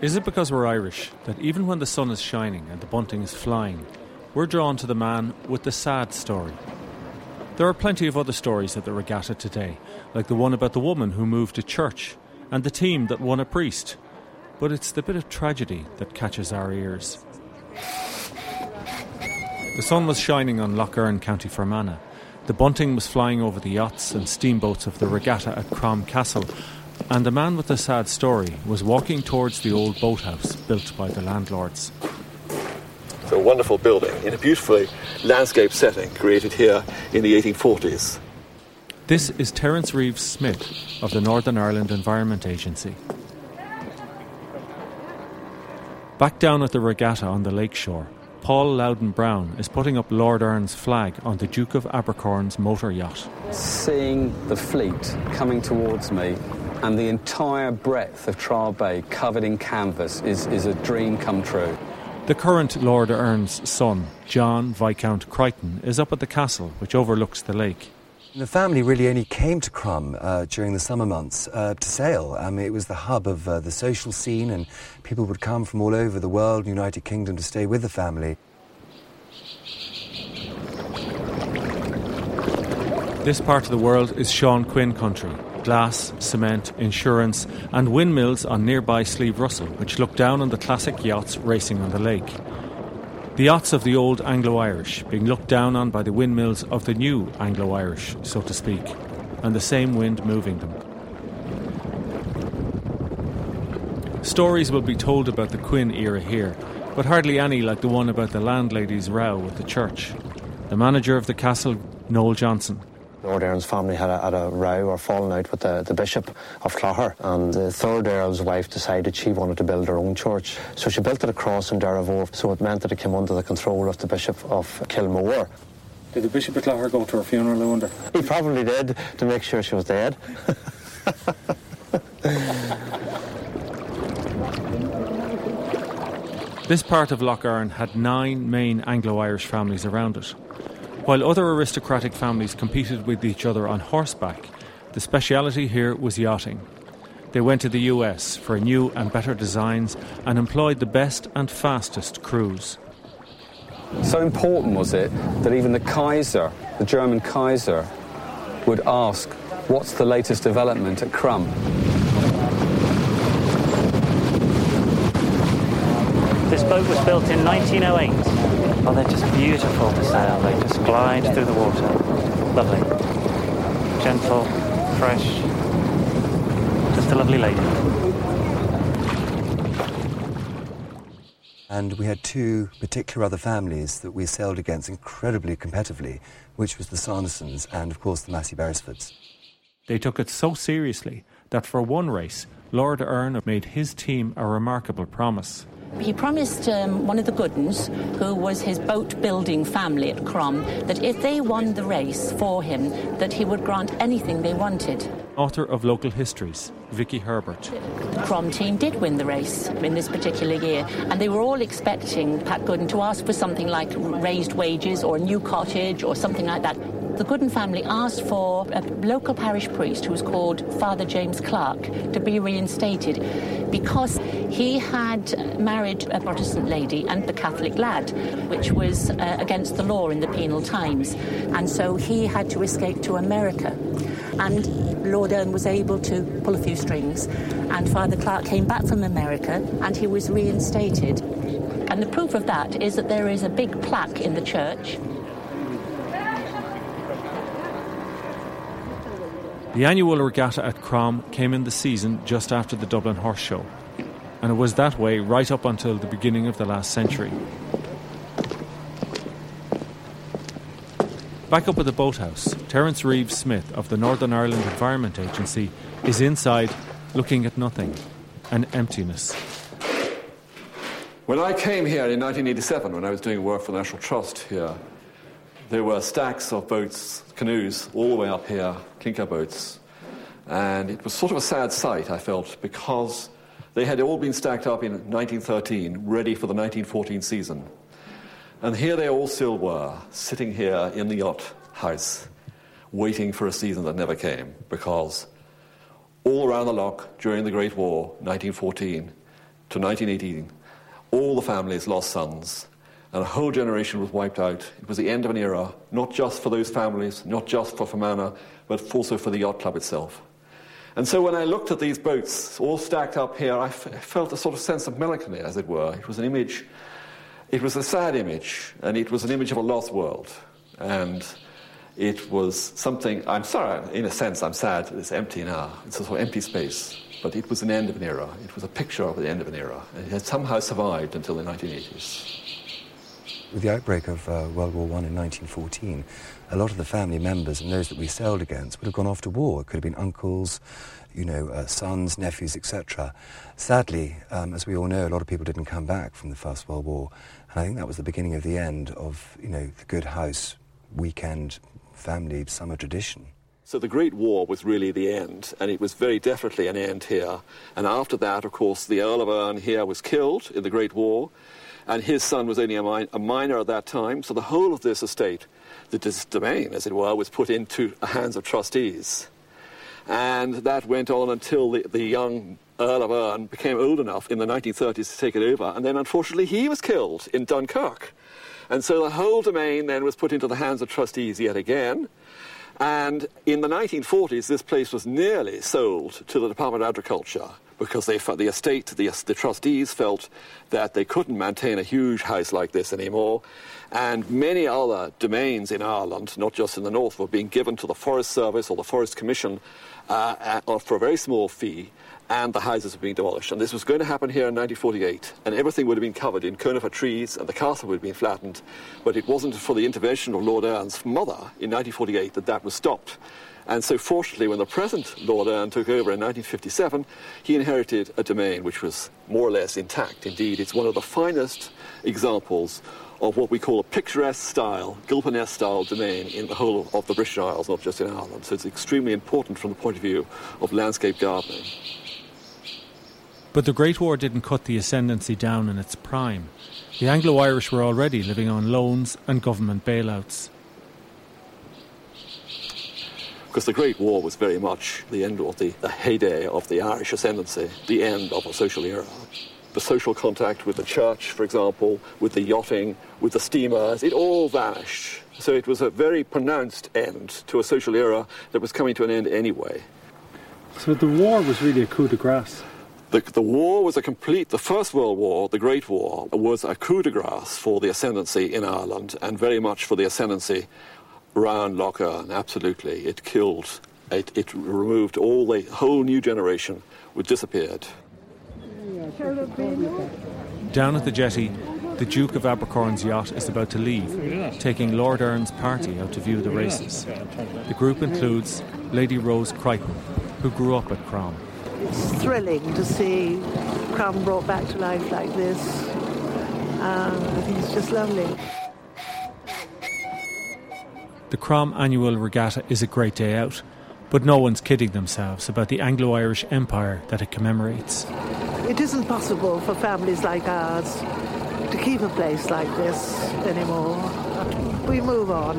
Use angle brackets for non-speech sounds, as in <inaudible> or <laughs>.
Is it because we're Irish that even when the sun is shining and the bunting is flying, we're drawn to the man with the sad story? There are plenty of other stories at the regatta today, like the one about the woman who moved to church and the team that won a priest. But it's the bit of tragedy that catches our ears. The sun was shining on Lough Erne, County Fermanagh. The bunting was flying over the yachts and steamboats of the regatta at Crom Castle, and the man with the sad story was walking towards the old boathouse built by the landlords. It's a wonderful building in a beautifully landscape setting created here in the 1840s. This is Terence Reeves Smith of the Northern Ireland Environment Agency. Back down at the regatta on the lakeshore, Paul Loudon Brown is putting up Lord Erne's flag on the Duke of Abercorn's motor yacht. Seeing the fleet coming towards me and the entire breadth of Trial Bay covered in canvas is, is a dream come true. The current Lord Erne's son, John Viscount Crichton, is up at the castle, which overlooks the lake. The family really only came to Crom uh, during the summer months uh, to sail. I mean, it was the hub of uh, the social scene, and people would come from all over the world, United Kingdom, to stay with the family. This part of the world is Sean Quinn country glass, cement, insurance, and windmills on nearby Slieve Russell, which look down on the classic yachts racing on the lake. The yachts of the old Anglo Irish being looked down on by the windmills of the new Anglo Irish, so to speak, and the same wind moving them. Stories will be told about the Quinn era here, but hardly any like the one about the landlady's row with the church. The manager of the castle, Noel Johnson, Lord Erne's family had a, had a row or fallen out with the, the Bishop of Clogher, and the third Earl's wife decided she wanted to build her own church. So she built it across in Derryvore, so it meant that it came under the control of the Bishop of Kilmore. Did the Bishop of Clogher go to her funeral, I wonder? He probably did, to make sure she was dead. <laughs> this part of Lough Erne had nine main Anglo Irish families around it. While other aristocratic families competed with each other on horseback, the speciality here was yachting. They went to the US for new and better designs and employed the best and fastest crews. So important was it that even the Kaiser, the German Kaiser, would ask, What's the latest development at Crom? This boat was built in 1908 Oh, they're just beautiful to sail. They just glide through the water. Lovely. Gentle, fresh. Just a lovely lady. And we had two particular other families that we sailed against incredibly competitively, which was the Sandersons and, of course, the Massey Beresfords. They took it so seriously that for one race, Lord Erne made his team a remarkable promise. He promised um, one of the Goodens, who was his boat building family at Crom, that if they won the race for him, that he would grant anything they wanted. Author of Local Histories, Vicky Herbert. The Crom team did win the race in this particular year, and they were all expecting Pat Gooden to ask for something like raised wages or a new cottage or something like that the Gooden family asked for a local parish priest who was called Father James Clark to be reinstated because he had married a Protestant lady and a Catholic lad, which was uh, against the law in the penal times. And so he had to escape to America. And Lord Erne was able to pull a few strings, and Father Clark came back from America and he was reinstated. And the proof of that is that there is a big plaque in the church The annual regatta at Crom came in the season just after the Dublin Horse Show, and it was that way right up until the beginning of the last century. Back up at the boathouse, Terence Reeves Smith of the Northern Ireland Environment Agency is inside looking at nothing an emptiness. When I came here in 1987, when I was doing work for the National Trust here, there were stacks of boats, canoes, all the way up here, clinker boats. And it was sort of a sad sight, I felt, because they had all been stacked up in 1913, ready for the 1914 season. And here they all still were, sitting here in the yacht house, waiting for a season that never came, because all around the loch during the Great War, 1914, to 1918, all the families lost sons, and a whole generation was wiped out. It was the end of an era, not just for those families, not just for Fermanagh, but also for the yacht club itself. And so when I looked at these boats all stacked up here, I f- felt a sort of sense of melancholy, as it were. It was an image, it was a sad image, and it was an image of a lost world. And it was something, I'm sorry, in a sense, I'm sad it's empty now. It's a sort of empty space. But it was an end of an era. It was a picture of the end of an era. And it had somehow survived until the 1980s. With the outbreak of uh, World War I in 1914, a lot of the family members and those that we sailed against would have gone off to war. It could have been uncles, you know, uh, sons, nephews, etc. Sadly, um, as we all know, a lot of people didn't come back from the First World War, and I think that was the beginning of the end of, you know, the good house weekend family summer tradition. So the Great War was really the end, and it was very definitely an end here. And after that, of course, the Earl of Erne here was killed in the Great War, and his son was only a, min- a minor at that time. So the whole of this estate, this domain, as it were, was put into the hands of trustees. And that went on until the, the young Earl of Erne became old enough in the 1930s to take it over, and then unfortunately he was killed in Dunkirk. And so the whole domain then was put into the hands of trustees yet again. And in the 1940s, this place was nearly sold to the Department of Agriculture because they, the estate, the, the trustees felt that they couldn't maintain a huge house like this anymore. And many other domains in Ireland, not just in the north, were being given to the Forest Service or the Forest Commission uh, uh, for a very small fee and the houses were being demolished. And this was going to happen here in 1948, and everything would have been covered in conifer trees, and the castle would have been flattened. But it wasn't for the intervention of Lord Erne's mother in 1948 that that was stopped. And so, fortunately, when the present Lord Erne took over in 1957, he inherited a domain which was more or less intact. Indeed, it's one of the finest examples of what we call a picturesque style, Gilpin style domain in the whole of the British Isles, not just in Ireland. So it's extremely important from the point of view of landscape gardening. But the Great War didn't cut the ascendancy down in its prime. The Anglo Irish were already living on loans and government bailouts. Because the Great War was very much the end of the, the heyday of the Irish ascendancy, the end of a social era. The social contact with the church, for example, with the yachting, with the steamers, it all vanished. So it was a very pronounced end to a social era that was coming to an end anyway. So the war was really a coup de grace. The, the, war was a complete, the First World War, the Great War, was a coup de grace for the ascendancy in Ireland and very much for the ascendancy around Lough Erne, absolutely. It killed, it, it removed all the whole new generation, which disappeared. Down at the jetty, the Duke of Abercorn's yacht is about to leave, taking Lord Erne's party out to view the races. The group includes Lady Rose Crichton, who grew up at Crom it's thrilling to see Crom brought back to life like this. Um, I think it's just lovely. The Crom annual regatta is a great day out, but no one's kidding themselves about the Anglo Irish Empire that it commemorates. It isn't possible for families like ours to keep a place like this anymore. We move on.